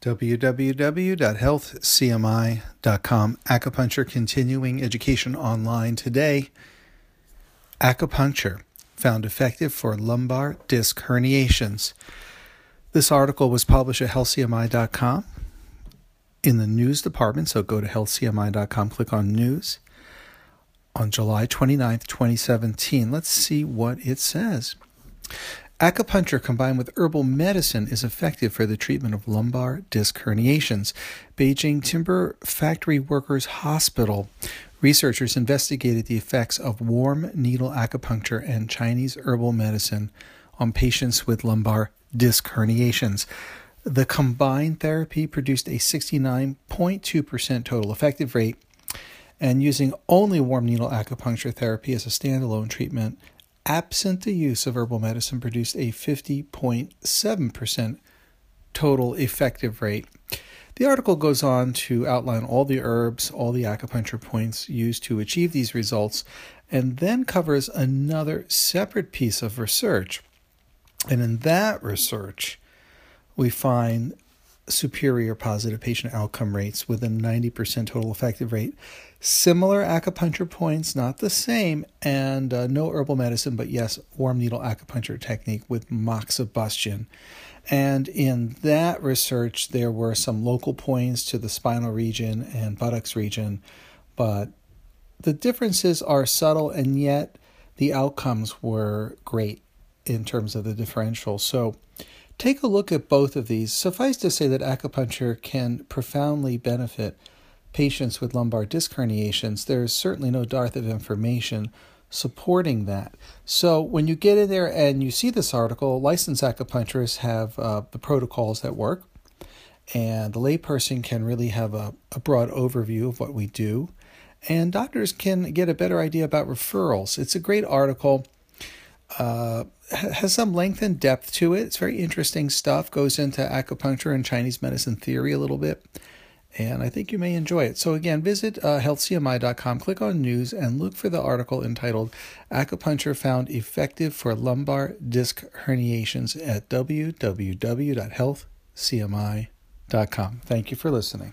www.healthcmi.com. Acupuncture continuing education online today. Acupuncture found effective for lumbar disc herniations. This article was published at healthcmi.com in the news department, so go to healthcmi.com, click on news on July 29th, 2017. Let's see what it says. Acupuncture combined with herbal medicine is effective for the treatment of lumbar disc herniations. Beijing Timber Factory Workers Hospital researchers investigated the effects of warm needle acupuncture and Chinese herbal medicine on patients with lumbar disc herniations. The combined therapy produced a 69.2% total effective rate, and using only warm needle acupuncture therapy as a standalone treatment absent the use of herbal medicine, produced a 50.7% total effective rate. The article goes on to outline all the herbs, all the acupuncture points used to achieve these results, and then covers another separate piece of research. And in that research, we find superior positive patient outcome rates with a 90% total effective rate. Similar acupuncture points, not the same, and uh, no herbal medicine, but yes, warm needle acupuncture technique with moxibustion. And in that research, there were some local points to the spinal region and buttocks region, but the differences are subtle, and yet the outcomes were great in terms of the differential. So, Take a look at both of these. Suffice to say that acupuncture can profoundly benefit patients with lumbar disc herniations. There's certainly no dearth of information supporting that. So when you get in there and you see this article, licensed acupuncturists have uh, the protocols that work, and the layperson can really have a, a broad overview of what we do, and doctors can get a better idea about referrals. It's a great article. Uh, has some length and depth to it. It's very interesting stuff. Goes into acupuncture and Chinese medicine theory a little bit. And I think you may enjoy it. So, again, visit uh, healthcmi.com, click on news, and look for the article entitled Acupuncture Found Effective for Lumbar Disc Herniations at www.healthcmi.com. Thank you for listening.